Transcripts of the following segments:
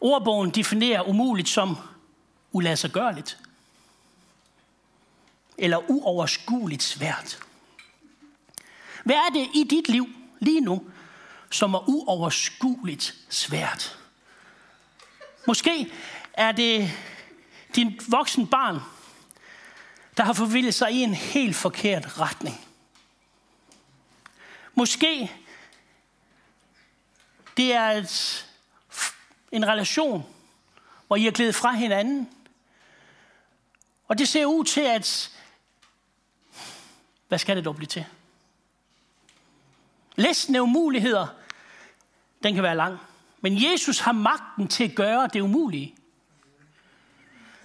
Ordbogen definerer umuligt som uladsiggørligt eller uoverskueligt svært. Hvad er det i dit liv lige nu, som er uoverskueligt svært? Måske er det din voksen barn, der har forvildet sig i en helt forkert retning. Måske det er et, en relation, hvor I er glædet fra hinanden. Og det ser ud til, at hvad skal det dog blive til? Listen af umuligheder, den kan være lang. Men Jesus har magten til at gøre det umulige.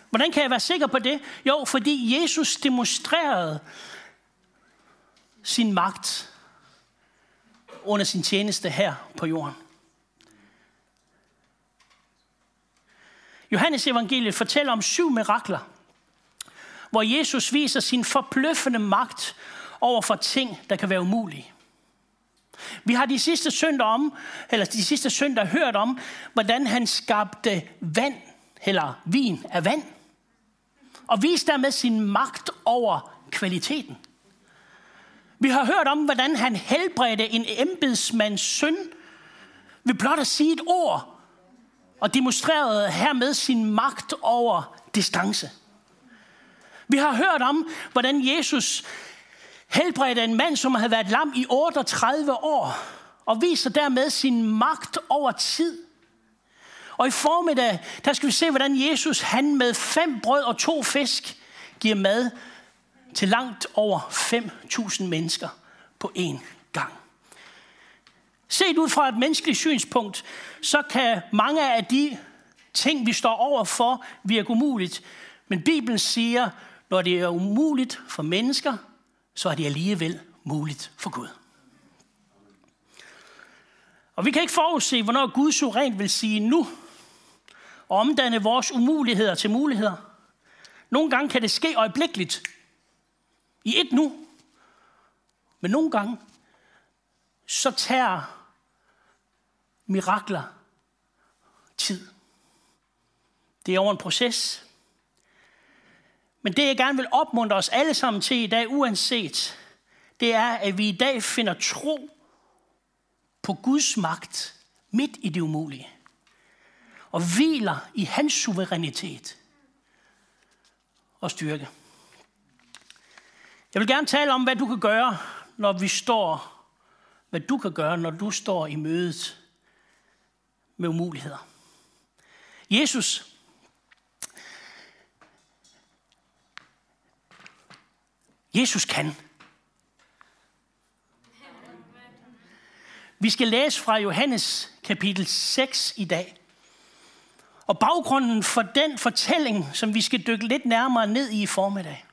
Hvordan kan jeg være sikker på det? Jo, fordi Jesus demonstrerede sin magt under sin tjeneste her på jorden. Johannes evangeliet fortæller om syv mirakler, hvor Jesus viser sin forbløffende magt over for ting, der kan være umulige. Vi har de sidste søndag om, eller de sidste søndag hørt om, hvordan han skabte vand, eller vin af vand, og viste dermed sin magt over kvaliteten. Vi har hørt om, hvordan han helbredte en embedsmands søn ved blot at sige et ord, og demonstrerede hermed sin magt over distance. Vi har hørt om, hvordan Jesus helbredte en mand, som havde været lam i 38 år, og viser dermed sin magt over tid. Og i formiddag, der skal vi se, hvordan Jesus, han med fem brød og to fisk, giver mad til langt over 5.000 mennesker på én. Set ud fra et menneskeligt synspunkt, så kan mange af de ting, vi står over for, virke umuligt. Men Bibelen siger, når det er umuligt for mennesker, så er det alligevel muligt for Gud. Og vi kan ikke forudse, hvornår Gud suverænt vil sige nu, og omdanne vores umuligheder til muligheder. Nogle gange kan det ske øjeblikkeligt, i et nu. Men nogle gange, så tager mirakler tid. Det er over en proces. Men det, jeg gerne vil opmuntre os alle sammen til i dag, uanset, det er, at vi i dag finder tro på Guds magt midt i det umulige. Og hviler i hans suverænitet og styrke. Jeg vil gerne tale om, hvad du kan gøre, når vi står, hvad du kan gøre, når du står i mødet med umuligheder. Jesus, Jesus kan. Vi skal læse fra Johannes kapitel 6 i dag. Og baggrunden for den fortælling, som vi skal dykke lidt nærmere ned i i formiddag,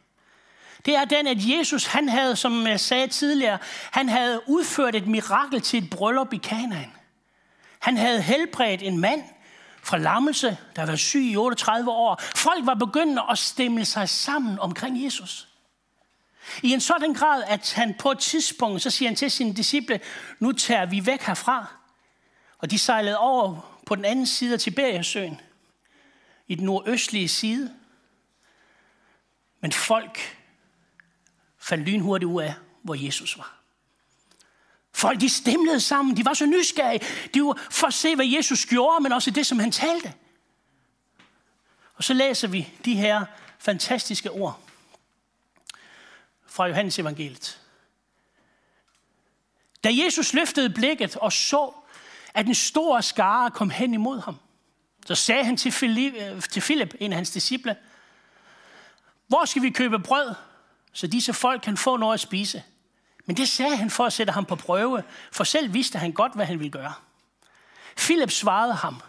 det er den, at Jesus, han havde, som jeg sagde tidligere, han havde udført et mirakel til et bryllup i Kanaan. Han havde helbredt en mand fra lammelse, der var syg i 38 år. Folk var begyndt at stemme sig sammen omkring Jesus. I en sådan grad, at han på et tidspunkt, så siger han til sine disciple, nu tager vi væk herfra. Og de sejlede over på den anden side af Tiberiasøen, i den nordøstlige side. Men folk faldt lynhurtigt ud af, hvor Jesus var. Folk de stemlede sammen, de var så nysgerrige. De var for at se, hvad Jesus gjorde, men også det, som han talte. Og så læser vi de her fantastiske ord fra Johannes evangeliet. Da Jesus løftede blikket og så, at en stor skare kom hen imod ham, så sagde han til Philip, øh, til Philip en af hans disciple, hvor skal vi købe brød, så disse folk kan få noget at spise? Men det sagde han for at sætte ham på prøve, for selv vidste han godt, hvad han ville gøre. Philip svarede ham,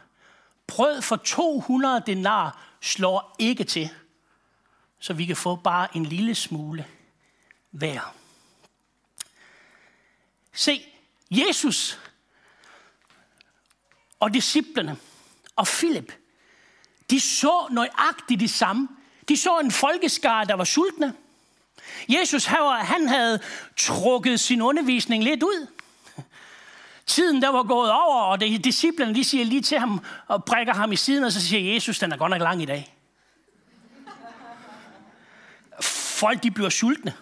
brød for 200 denar slår ikke til, så vi kan få bare en lille smule hver. Se, Jesus og disciplene og Philip, de så nøjagtigt det samme. De så en folkeskare, der var sultne. Jesus han havde trukket sin undervisning lidt ud. Tiden der var gået over, og de, disciplerne de siger lige til ham og prikker ham i siden, og så siger Jesus, den er godt nok lang i dag. Folk de bliver sultne.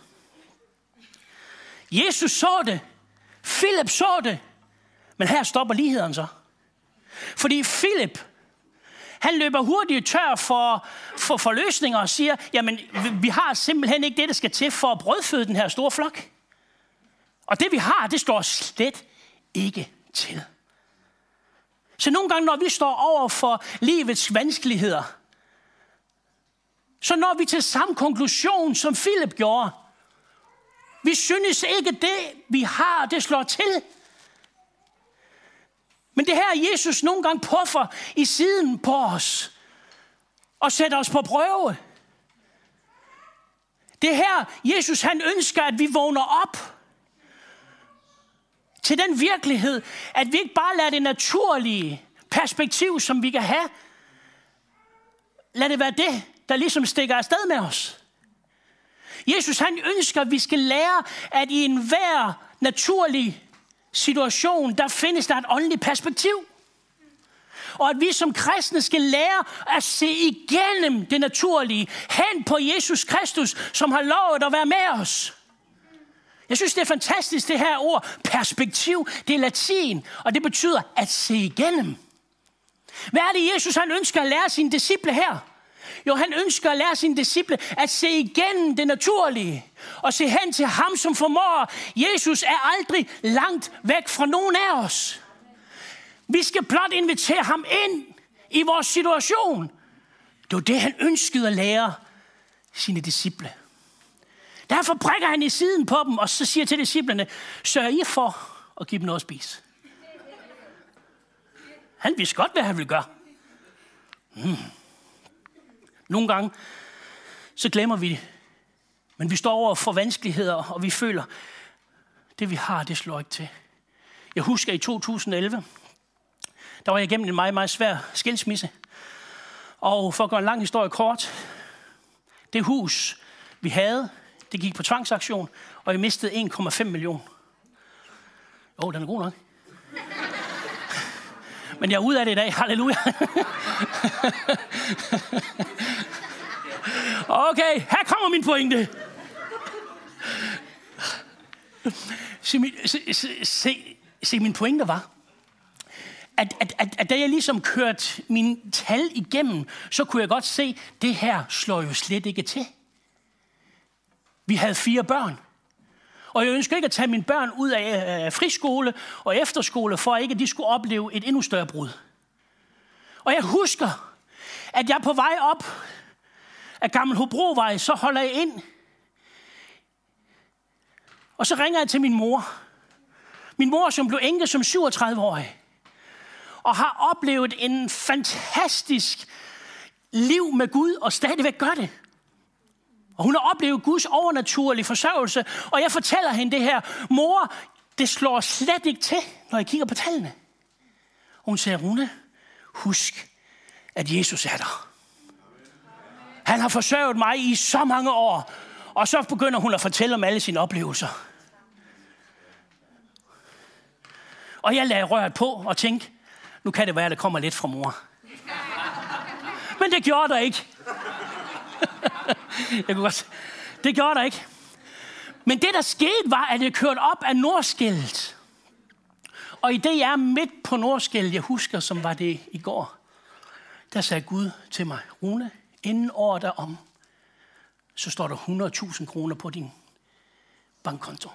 Jesus så det. Philip så det. Men her stopper ligheden så. Fordi Philip, han løber hurtigt tør for, for, for løsninger og siger, jamen vi har simpelthen ikke det, der skal til for at brødføde den her store flok. Og det vi har, det står slet ikke til. Så nogle gange, når vi står over for livets vanskeligheder, så når vi til samme konklusion, som Philip gjorde. Vi synes ikke, det vi har, det slår til. Men det her Jesus nogle gange puffer i siden på os og sætter os på prøve. Det her Jesus han ønsker, at vi vågner op til den virkelighed, at vi ikke bare lader det naturlige perspektiv, som vi kan have, lad det være det, der ligesom stikker afsted med os. Jesus han ønsker, at vi skal lære, at i enhver naturlig situation, der findes der et åndeligt perspektiv. Og at vi som kristne skal lære at se igennem det naturlige, hen på Jesus Kristus, som har lovet at være med os. Jeg synes, det er fantastisk, det her ord, perspektiv. Det er latin, og det betyder at se igennem. Hvad er det, Jesus han ønsker at lære sine disciple her? Jo, han ønsker at lære sine disciple at se igennem det naturlige og se hen til ham, som formår. Jesus er aldrig langt væk fra nogen af os. Vi skal blot invitere ham ind i vores situation. Det var det, han ønskede at lære sine disciple. Derfor prikker han i siden på dem, og så siger til disciplene, sørg I for at give dem noget at spise. Han vidste godt, hvad han ville gøre. Mm. Nogle gange, så glemmer vi det. Men vi står over for vanskeligheder, og vi føler, det vi har, det slår ikke til. Jeg husker i 2011, der var jeg igennem en meget, meget svær skilsmisse. Og for at gøre en lang historie kort, det hus, vi havde, det gik på tvangsaktion, og jeg mistede 1,5 millioner. Jo, den er god nok. Men jeg er ude af det i dag. Halleluja. Okay, her kommer min pointe. Se, se, se, se, se min pointe var, at, at, at, at da jeg ligesom kørte min tal igennem, så kunne jeg godt se, at det her slår jo slet ikke til. Vi havde fire børn. Og jeg ønsker ikke at tage mine børn ud af øh, friskole og efterskole, for ikke at de skulle opleve et endnu større brud. Og jeg husker, at jeg på vej op af Gammel Hobrovej, så holder jeg ind. Og så ringer jeg til min mor. Min mor, som blev enke som 37-årig. Og har oplevet en fantastisk liv med Gud, og stadigvæk gør det. Og hun har oplevet Guds overnaturlige forsørgelse. Og jeg fortæller hende det her. Mor, det slår slet ikke til, når jeg kigger på tallene. Og hun siger, Rune, husk, at Jesus er der. Han har forsørget mig i så mange år. Og så begynder hun at fortælle om alle sine oplevelser. Og jeg lagde røret på og tænkte, nu kan det være, at det kommer lidt fra mor. Men det gjorde der ikke. jeg kunne godt, det gjorde der ikke. Men det, der skete, var, at jeg kørte op af Nordskældet. Og i det, jeg er midt på Nordskældet, jeg husker, som var det i går, der sagde Gud til mig, Rune, inden året er om, så står der 100.000 kroner på din bankkonto.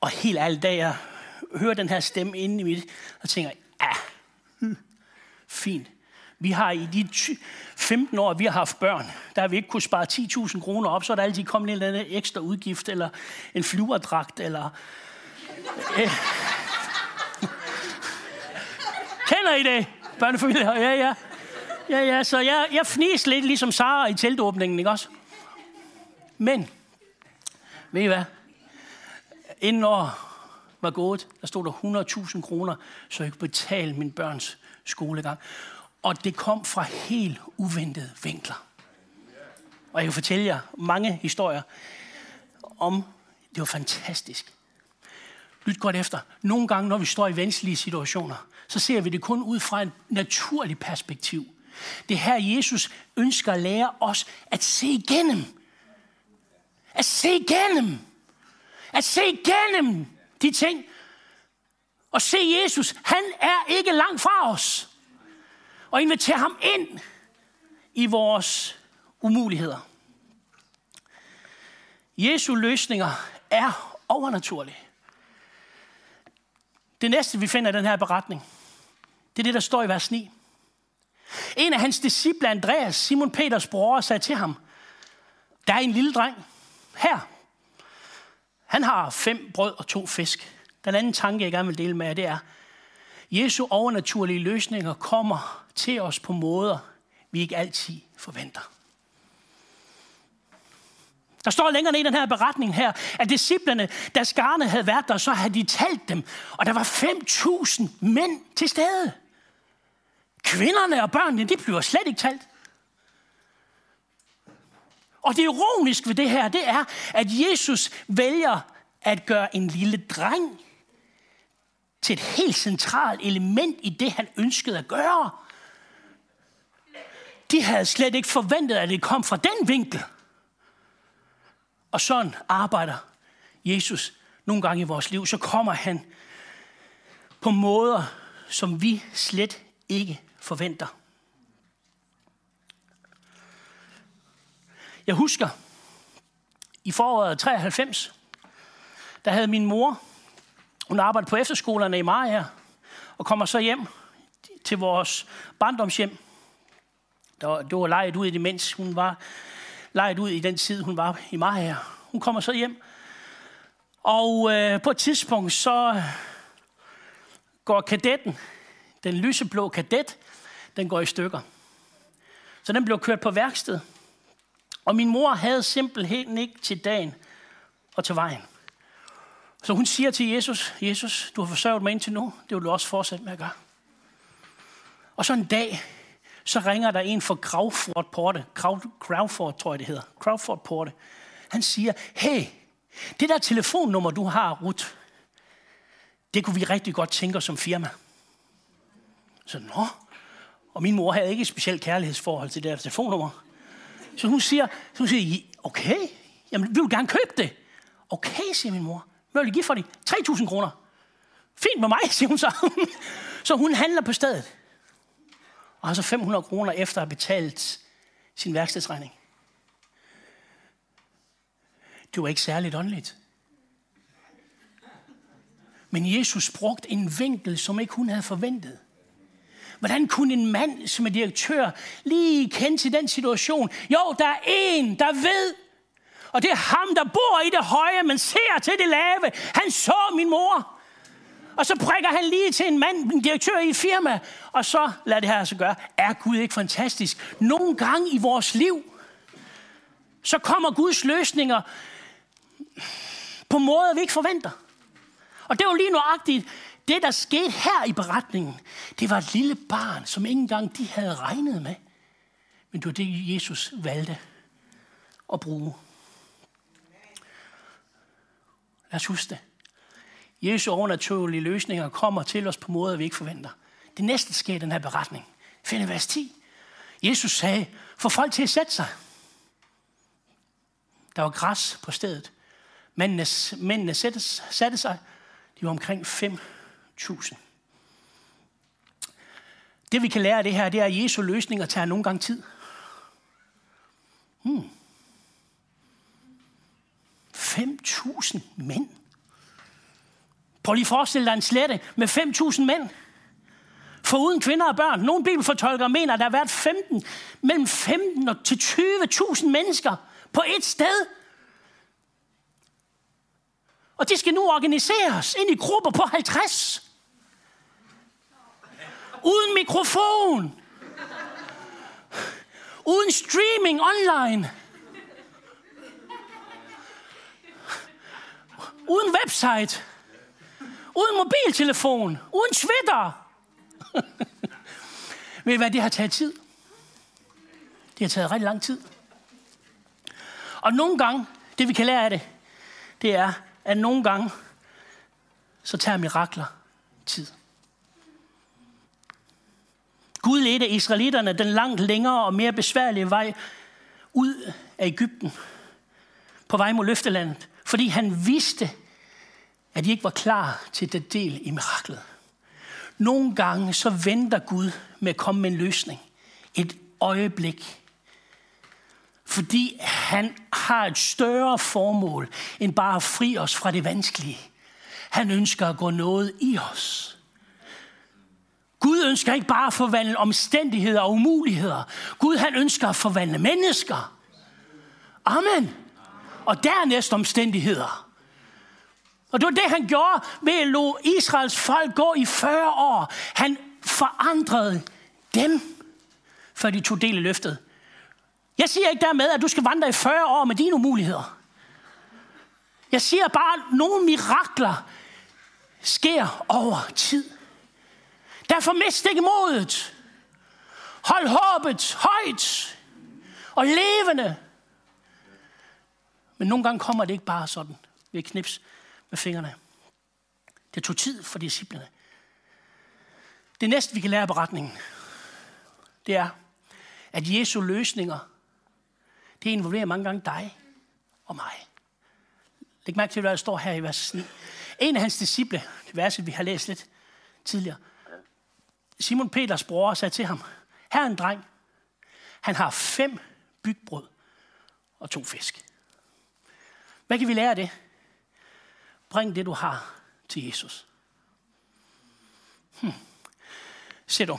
Og helt alle dage, jeg hører den her stemme inde i mit, og tænker ja, hmm, fint. Vi har i de 15 år, vi har haft børn, der har vi ikke kunne spare 10.000 kroner op, så er der altid kommet en eller anden ekstra udgift, eller en flyverdragt, eller... Øh. Kender I det, børnefamilier? Ja, ja. Ja, ja, så jeg, jeg fnis lidt ligesom Sara i teltåbningen, ikke også? Men, ved I hvad? Inden år var gået, der stod der 100.000 kroner, så jeg kunne betale min børns skolegang. Og det kom fra helt uventede vinkler. Og jeg kan fortælle jer mange historier om, det var fantastisk. Lyt godt efter. Nogle gange, når vi står i vanskelige situationer, så ser vi det kun ud fra et naturligt perspektiv. Det her, Jesus ønsker at lære os at se igennem. At se igennem. At se igennem de ting. Og se Jesus, han er ikke langt fra os. Og invitere ham ind i vores umuligheder. Jesu løsninger er overnaturlige. Det næste, vi finder i den her beretning, det er det, der står i vers 9. En af hans disciple, Andreas, Simon Peters bror, sagde til ham, der er en lille dreng her. Han har fem brød og to fisk. Den anden tanke, jeg gerne vil dele med jer, det er, Jesu overnaturlige løsninger kommer til os på måder, vi ikke altid forventer. Der står længere ned i den her beretning her, at disciplerne, da skarne havde været der, så havde de talt dem, og der var 5.000 mænd til stede. Kvinderne og børnene, de bliver slet ikke talt. Og det ironiske ved det her, det er, at Jesus vælger at gøre en lille dreng til et helt centralt element i det, han ønskede at gøre. De havde slet ikke forventet, at det kom fra den vinkel. Og sådan arbejder Jesus nogle gange i vores liv. Så kommer han på måder, som vi slet ikke forventer. Jeg husker, i foråret 93, der havde min mor, hun arbejdede på efterskolerne i Maja, og kommer så hjem til vores barndomshjem. Det var, det var lejet ud i det, mens hun var lejet ud i den tid, hun var i Maja. Hun kommer så hjem, og øh, på et tidspunkt så går kadetten, den lyseblå kadet, den går i stykker. Så den blev kørt på værksted. Og min mor havde simpelthen ikke til dagen og til vejen. Så hun siger til Jesus, Jesus, du har forsørget mig indtil nu, det vil du også fortsætte med at gøre. Og så en dag, så ringer der en fra Crawford Porte, Crawford tror jeg det hedder, Crawford Porte. Han siger, hey, det der telefonnummer, du har, Ruth, det kunne vi rigtig godt tænke os som firma. Så, nå. Og min mor havde ikke et specielt kærlighedsforhold til det der telefonnummer. Så hun siger, så hun siger okay, jamen, vi vil gerne købe det. Okay, siger min mor. Hvad vil du give for det? 3.000 kroner. Fint med mig, siger hun så. så hun handler på stedet. Og har så 500 kroner efter at have betalt sin værkstedsregning. Det var ikke særligt åndeligt. Men Jesus brugte en vinkel, som ikke hun havde forventet. Hvordan kunne en mand, som er direktør, lige kende til den situation? Jo, der er en, der ved, og det er ham, der bor i det høje, men ser til det lave. Han så min mor. Og så prikker han lige til en mand, en direktør i et firma, og så lad det her altså gøre. Er Gud ikke fantastisk? Nogle gange i vores liv, så kommer Guds løsninger på måder, vi ikke forventer. Og det var lige nuagtigt det, der skete her i beretningen. Det var et lille barn, som ikke engang de havde regnet med. Men det var det, Jesus valgte at bruge. Lad os huske det. Jesu overnaturlige løsninger kommer til os på måder, vi ikke forventer. Det næste sker i den her beretning. Find vers 10. Jesus sagde, få folk til at sætte sig. Der var græs på stedet. Mændene, mændene satte, satte sig. De var omkring 5.000. Det vi kan lære af det her, det er, at Jesu løsninger tager nogle gange tid. Hmm. 5.000 mænd. Prøv lige at forestille dig en slette med 5.000 mænd. For uden kvinder og børn. Nogle bibelfortolkere mener, at der har været 15, mellem 15 og til 20.000 mennesker på et sted. Og de skal nu organiseres ind i grupper på 50. Uden mikrofon. Uden streaming online. Uden website. Uden mobiltelefon. Uden Twitter. Ved I hvad, det har taget tid. Det har taget rigtig lang tid. Og nogle gange, det vi kan lære af det, det er, at nogle gange, så tager mirakler tid. Gud ledte israelitterne den langt længere og mere besværlige vej ud af Ægypten på vej mod løftelandet, fordi han vidste, at de ikke var klar til det del i miraklet. Nogle gange så venter Gud med at komme med en løsning. Et øjeblik. Fordi han har et større formål end bare at fri os fra det vanskelige. Han ønsker at gå noget i os. Gud ønsker ikke bare at forvandle omstændigheder og umuligheder. Gud han ønsker at forvandle mennesker. Amen. Og dernæst omstændigheder. Og det var det, han gjorde ved at lade Israels folk gå i 40 år. Han forandrede dem, før de tog del i løftet. Jeg siger ikke dermed, at du skal vandre i 40 år med dine umuligheder. Jeg siger bare, at nogle mirakler sker over tid. Derfor mist ikke modet. Hold håbet højt og levende. Men nogle gange kommer det ikke bare sådan ved knips med fingrene. Det tog tid for disciplene. Det næste, vi kan lære af beretningen, det er, at Jesu løsninger, det involverer mange gange dig og mig. Læg mærke til, hvad der står her i vers 9. En af hans disciple, det verset, vi har læst lidt tidligere, Simon Peters bror sagde til ham, her er en dreng. Han har fem bygbrød og to fisk. Hvad kan vi lære af det? Bring det, du har til Jesus. Hmm. Se du,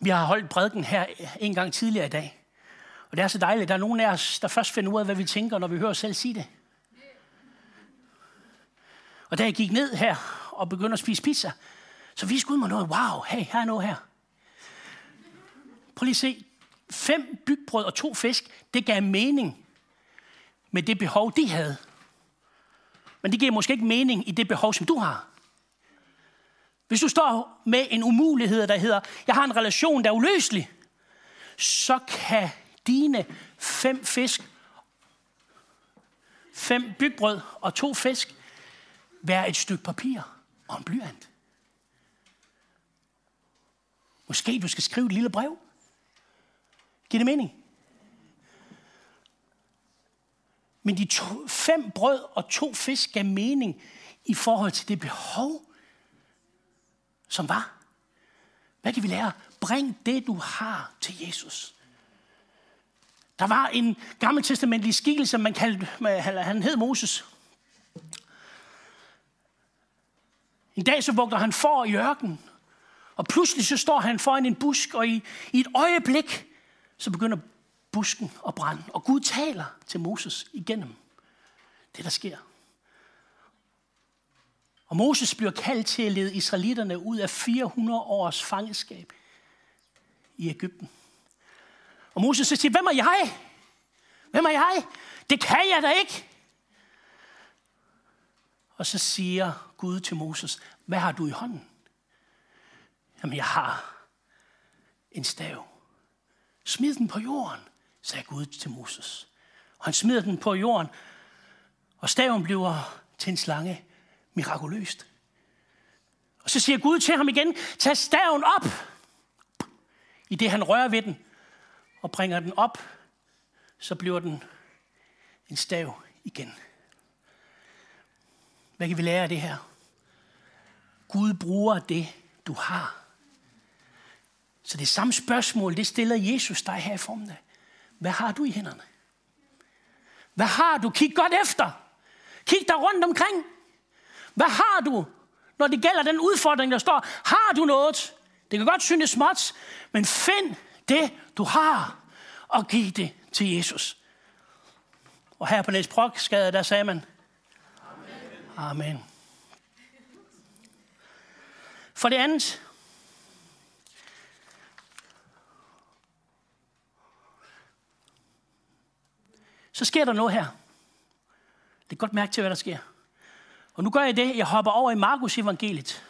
vi har holdt prædiken her en gang tidligere i dag. Og det er så dejligt. Der er nogen af os, der først finder ud af, hvad vi tænker, når vi hører os selv sige det. Og da jeg gik ned her og begyndte at spise pizza, så viste Gud mig noget. Wow, hey, her er noget her. Prøv lige at se. Fem bygbrød og to fisk, det gav mening med det behov, de havde. Men det giver måske ikke mening i det behov, som du har. Hvis du står med en umulighed, der hedder, jeg har en relation, der er uløselig, så kan dine fem fisk, fem bygbrød og to fisk være et stykke papir og en blyant. Måske du skal skrive et lille brev. Giver det mening? Men de to, fem brød og to fisk gav mening i forhold til det behov, som var. Hvad kan vi lære? Bring det, du har til Jesus. Der var en gammeltestamentlig skikkelse, man kaldte, han hed Moses. En dag så vugter han for i ørkenen, og pludselig så står han foran en busk, og i, i et øjeblik, så begynder busken at brænde. Og Gud taler til Moses igennem det, der sker. Og Moses bliver kaldt til at lede israelitterne ud af 400 års fangeskab i Ægypten. Og Moses så siger, hvem er jeg? Hvem er jeg? Det kan jeg da ikke. Og så siger Gud til Moses, hvad har du i hånden? Jamen, jeg har en stav. Smid den på jorden, sagde Gud til Moses. Og han smider den på jorden, og staven bliver til en slange mirakuløst. Og så siger Gud til ham igen, tag staven op. I det han rører ved den og bringer den op, så bliver den en stav igen. Hvad kan vi lære af det her? Gud bruger det, du har. Så det samme spørgsmål, det stiller Jesus dig her i formiddag. Hvad har du i hænderne? Hvad har du? Kig godt efter. Kig dig rundt omkring. Hvad har du, når det gælder den udfordring, der står? Har du noget? Det kan godt synes småt, men find det, du har, og giv det til Jesus. Og her på Niels Brock-skade, der sagde man, Amen. Amen. For det andet, så sker der noget her. Det er godt mærke til, hvad der sker. Og nu gør jeg det, jeg hopper over i Markus evangeliet.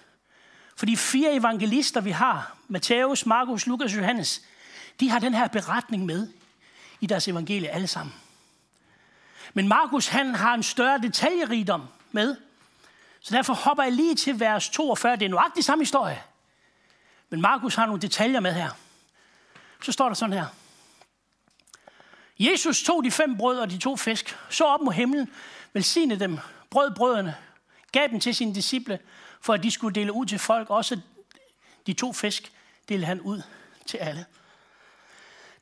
For de fire evangelister, vi har, Matthæus, Markus, Lukas og Johannes, de har den her beretning med i deres evangelie alle sammen. Men Markus, han har en større detaljerigdom med, Så derfor hopper jeg lige til vers 42. Det er nøjagtigt samme historie. Men Markus har nogle detaljer med her. Så står der sådan her. Jesus tog de fem brød og de to fisk, så op mod himlen, velsignede dem, brød brødene, gav dem til sine disciple, for at de skulle dele ud til folk. Også de to fisk delte han ud til alle.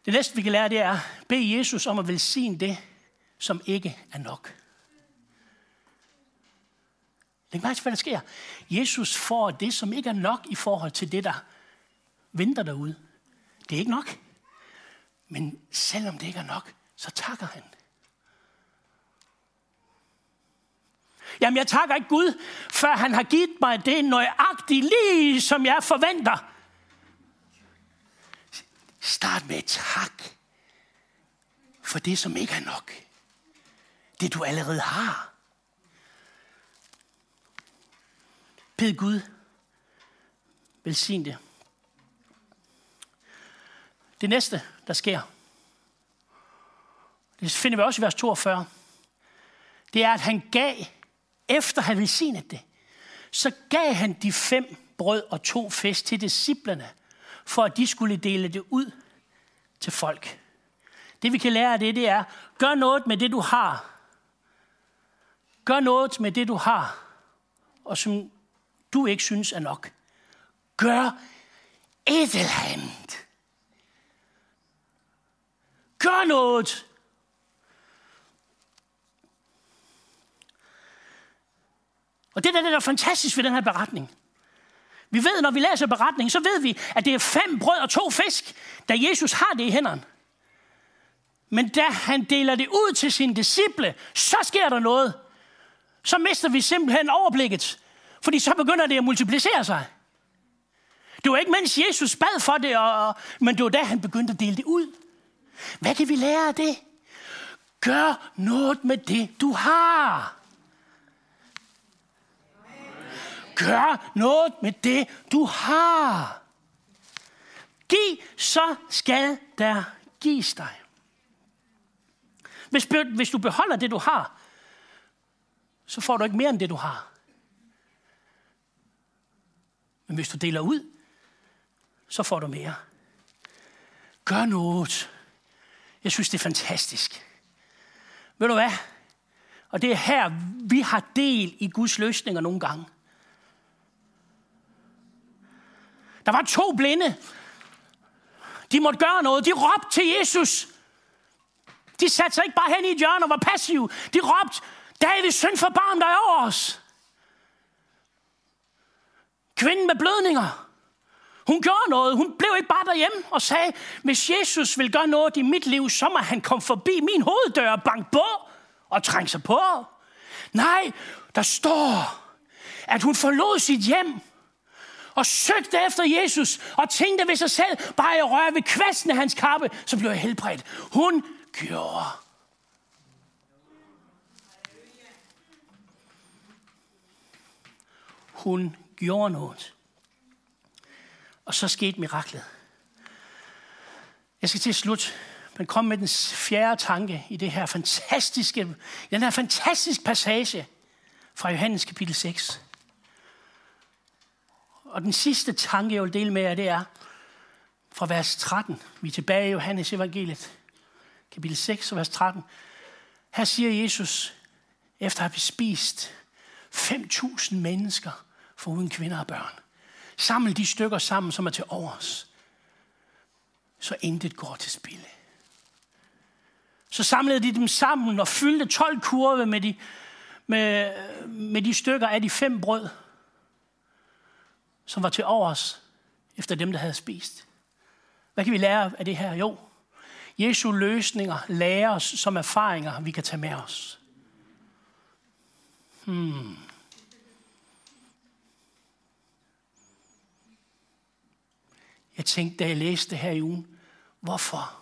Det næste, vi kan lære, det er, bed Jesus om at velsigne det, som ikke er nok. Læg mærke til, hvad der sker. Jesus får det, som ikke er nok i forhold til det, der venter derude. Det er ikke nok. Men selvom det ikke er nok, så takker han. Jamen, jeg takker ikke Gud, før han har givet mig det nøjagtigt lige, som jeg forventer. Start med et tak for det, som ikke er nok. Det, du allerede har. Bed Gud, velsign det. Det næste, der sker, det finder vi også i vers 42, det er, at han gav, efter han velsignet det, så gav han de fem brød og to fisk til disciplerne, for at de skulle dele det ud til folk. Det vi kan lære af det, det er, gør noget med det, du har. Gør noget med det, du har, og som du ikke synes er nok. Gør et eller andet. Gør noget. Og det er det, der er fantastisk ved den her beretning. Vi ved, når vi læser beretningen, så ved vi, at det er fem brød og to fisk, da Jesus har det i hænderne. Men da han deler det ud til sine disciple, så sker der noget. Så mister vi simpelthen overblikket. Fordi så begynder det at multiplicere sig. Det var ikke, mens Jesus bad for det, og, men det var da, han begyndte at dele det ud. Hvad kan vi lære af det? Gør noget med det, du har. Gør noget med det, du har. Giv, så skal der gives dig. Hvis, hvis du beholder det, du har, så får du ikke mere end det, du har. Men hvis du deler ud, så får du mere. Gør noget. Jeg synes, det er fantastisk. Ved du hvad? Og det er her, vi har del i Guds løsninger nogle gange. Der var to blinde. De måtte gøre noget. De råbte til Jesus. De satte sig ikke bare hen i et hjørne og var passive. De råbte, David, søn, forbarm dig over os. Kvinden med blødninger. Hun gjorde noget. Hun blev ikke bare derhjemme og sagde, hvis Jesus vil gøre noget i mit liv, så må han komme forbi min hoveddør og banke på og trænge sig på. Nej, der står, at hun forlod sit hjem og søgte efter Jesus og tænkte ved sig selv, bare jeg rører ved kvasten af hans kappe, så blev jeg helbredt. Hun gjorde. Hun gjorde noget. Og så skete miraklet. Jeg skal til slut, men kom med den fjerde tanke i det her fantastiske, den her fantastiske passage fra Johannes kapitel 6. Og den sidste tanke, jeg vil dele med jer, det er fra vers 13. Vi er tilbage i Johannes evangeliet, kapitel 6, vers 13. Her siger Jesus, efter at have spist 5.000 mennesker, for uden kvinder og børn. Samle de stykker sammen, som er til overs. Så intet går til spilde. Så samlede de dem sammen og fyldte 12 kurve med de, med, med de stykker af de fem brød, som var til overs efter dem, der havde spist. Hvad kan vi lære af det her? Jo, Jesu løsninger lærer os som erfaringer, vi kan tage med os. Hmm. Jeg tænkte, da jeg læste det her i ugen, hvorfor?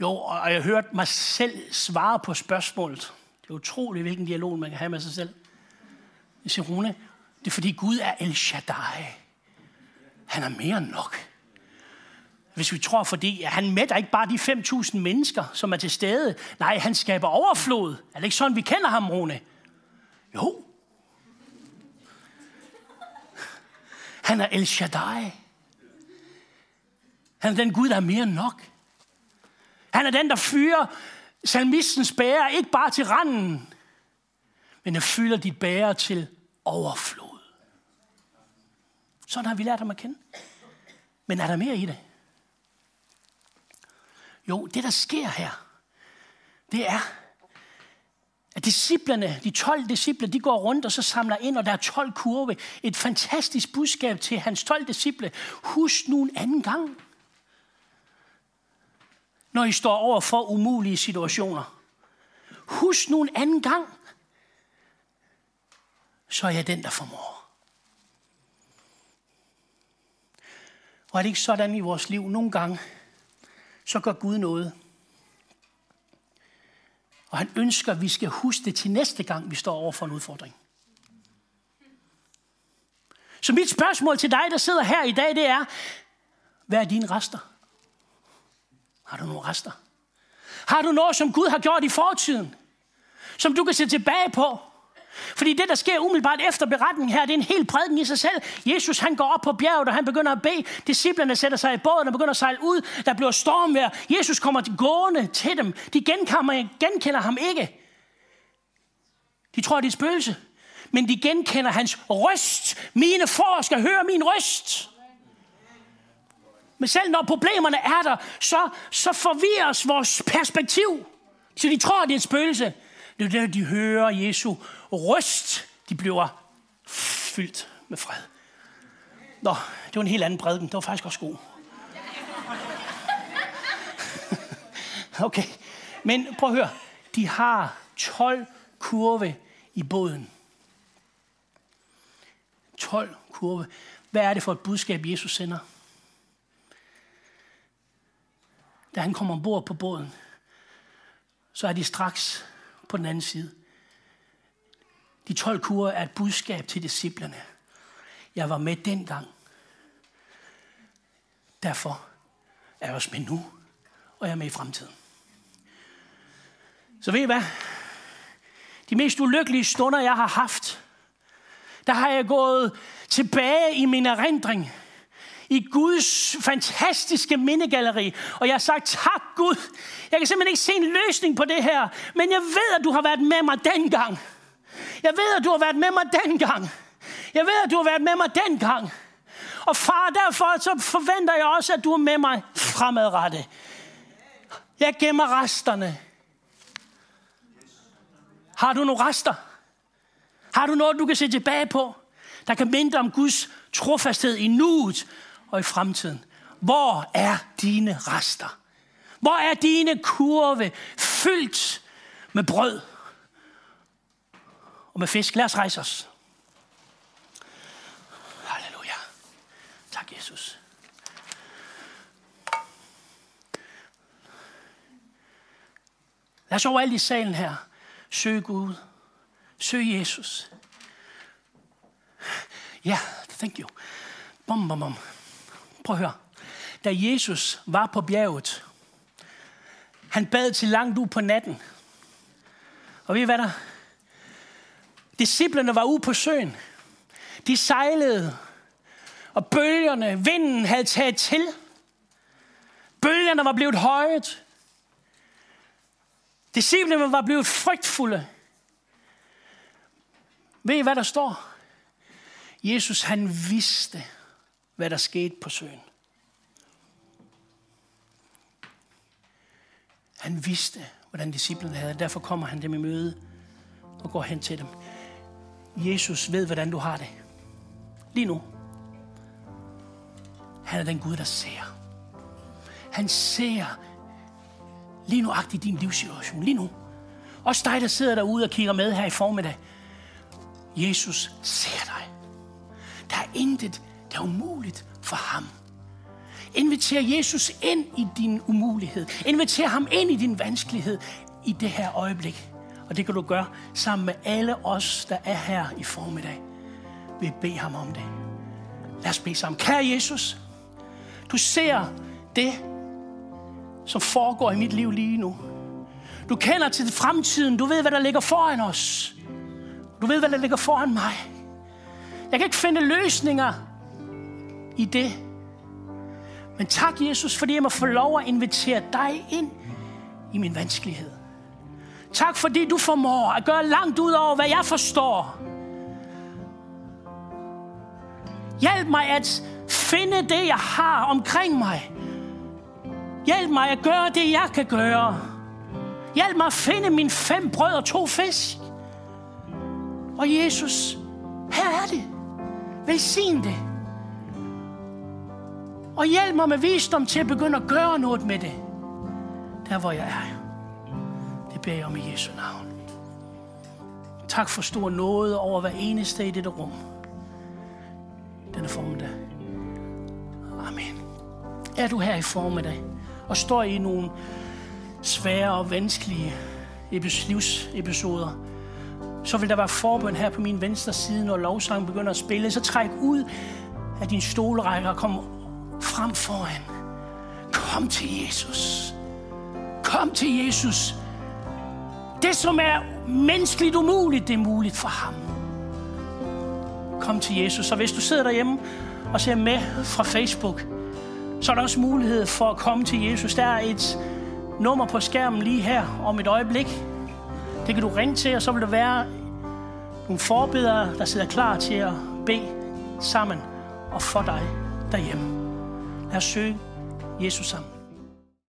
Jo, og jeg hørte mig selv svare på spørgsmålet. Det er utroligt, hvilken dialog man kan have med sig selv. Jeg siger, Rune, det er fordi Gud er El Shaddai. Han er mere end nok. Hvis vi tror, fordi han mætter ikke bare de 5.000 mennesker, som er til stede. Nej, han skaber overflod. Er det ikke sådan, vi kender ham, Rune? Jo. Han er El Shaddai. Han er den Gud, der er mere end nok. Han er den, der fyrer salmistens bære, ikke bare til randen, men der fylder dit bære til overflod. Sådan har vi lært ham at kende. Men er der mere i det? Jo, det der sker her, det er, at disciplerne, de 12 disciple, de går rundt og så samler ind, og der er 12 kurve. Et fantastisk budskab til hans 12 disciple. Husk nu en anden gang, når I står over for umulige situationer. Husk nu en anden gang, så er jeg den, der formår. Og er det ikke sådan i vores liv nogle gange, så gør Gud noget. Og han ønsker, at vi skal huske det til næste gang, vi står over for en udfordring. Så mit spørgsmål til dig, der sidder her i dag, det er, hvad er dine rester? Har du nogle rester? Har du noget, som Gud har gjort i fortiden? Som du kan se tilbage på? Fordi det, der sker umiddelbart efter beretningen her, det er en helt prædiken i sig selv. Jesus, han går op på bjerget, og han begynder at bede. Disciplerne sætter sig i båden og begynder at sejle ud. Der bliver stormvejr. Jesus kommer gående til dem. De genkender, genkender ham ikke. De tror, det er et spøgelse. Men de genkender hans røst. Mine får skal høre min røst. Men selv når problemerne er der, så, så forvirres vores perspektiv. Så de tror, det er et spøgelse. Det er det, de hører Jesu røst. De bliver fyldt med fred. Nå, det var en helt anden prædiken. Det var faktisk også god. Okay, men prøv at høre. De har 12 kurve i båden. 12 kurve. Hvad er det for et budskab, Jesus sender? Da han kommer ombord på båden, så er de straks på den anden side. De 12 kurer er et budskab til disciplerne. Jeg var med dengang. Derfor er jeg også med nu, og jeg er med i fremtiden. Så ved I hvad? De mest ulykkelige stunder, jeg har haft, der har jeg gået tilbage i min erindring i Guds fantastiske mindegalleri. Og jeg har sagt, tak Gud, jeg kan simpelthen ikke se en løsning på det her, men jeg ved, at du har været med mig dengang. Jeg ved, at du har været med mig dengang. Jeg ved, at du har været med mig dengang. Og far, derfor så forventer jeg også, at du er med mig fremadrettet. Jeg gemmer resterne. Har du nogle rester? Har du noget, du kan se tilbage på, der kan minde om Guds trofasthed i nuet og i fremtiden? Hvor er dine rester? Hvor er dine kurve fyldt med brød og med fisk? Lad os rejse os. Halleluja. Tak, Jesus. Lad os overalt i salen her søge Gud. Søg Jesus. Ja, yeah, thank you. Bom, bom, bom. Prøv at høre. Da Jesus var på bjerget, han bad til langt ud på natten. Og ved I hvad der? Disciplerne var ude på søen. De sejlede, og bølgerne, vinden havde taget til. Bølgerne var blevet højet. Disciplerne var blevet frygtfulde. Ved I, hvad der står? Jesus, han vidste, hvad der skete på søen. Han vidste, hvordan disciplen havde. Derfor kommer han dem i møde og går hen til dem. Jesus ved, hvordan du har det. Lige nu. Han er den Gud, der ser. Han ser lige nu i din livssituation. Lige nu. Også dig, der sidder derude og kigger med her i formiddag. Jesus ser dig. Der er intet, der er umuligt for ham. Inviter Jesus ind i din umulighed. Inviter ham ind i din vanskelighed i det her øjeblik. Og det kan du gøre sammen med alle os, der er her i formiddag. Vi bede ham om det. Lad os bede sammen. Kære Jesus, du ser det, som foregår i mit liv lige nu. Du kender til fremtiden. Du ved, hvad der ligger foran os. Du ved, hvad der ligger foran mig. Jeg kan ikke finde løsninger i det. Men tak, Jesus, fordi jeg må få lov at invitere dig ind i min vanskelighed. Tak, fordi du formår at gøre langt ud over, hvad jeg forstår. Hjælp mig at finde det, jeg har omkring mig. Hjælp mig at gøre det, jeg kan gøre. Hjælp mig at finde mine fem brød og to fisk. Og Jesus, her er det. Velsign det. Og hjælp mig med visdom til at begynde at gøre noget med det. Der hvor jeg er. Det beder jeg om i Jesu navn. Tak for stor nåde over hver eneste i dette rum. Denne formiddag. Amen. Er du her i formiddag og står i nogle svære og vanskelige livsepisoder, så vil der være forbøn her på min venstre side, når lovsangen begynder at spille. Så træk ud af din stolrække og kom frem foran. Kom til Jesus. Kom til Jesus. Det, som er menneskeligt umuligt, det er muligt for ham. Kom til Jesus. Og hvis du sidder derhjemme og ser med fra Facebook, så er der også mulighed for at komme til Jesus. Der er et nummer på skærmen lige her om et øjeblik. Det kan du ringe til, og så vil der være nogle forbedere, der sidder klar til at bede sammen og for dig derhjemme. Lad os søge Jesus sammen.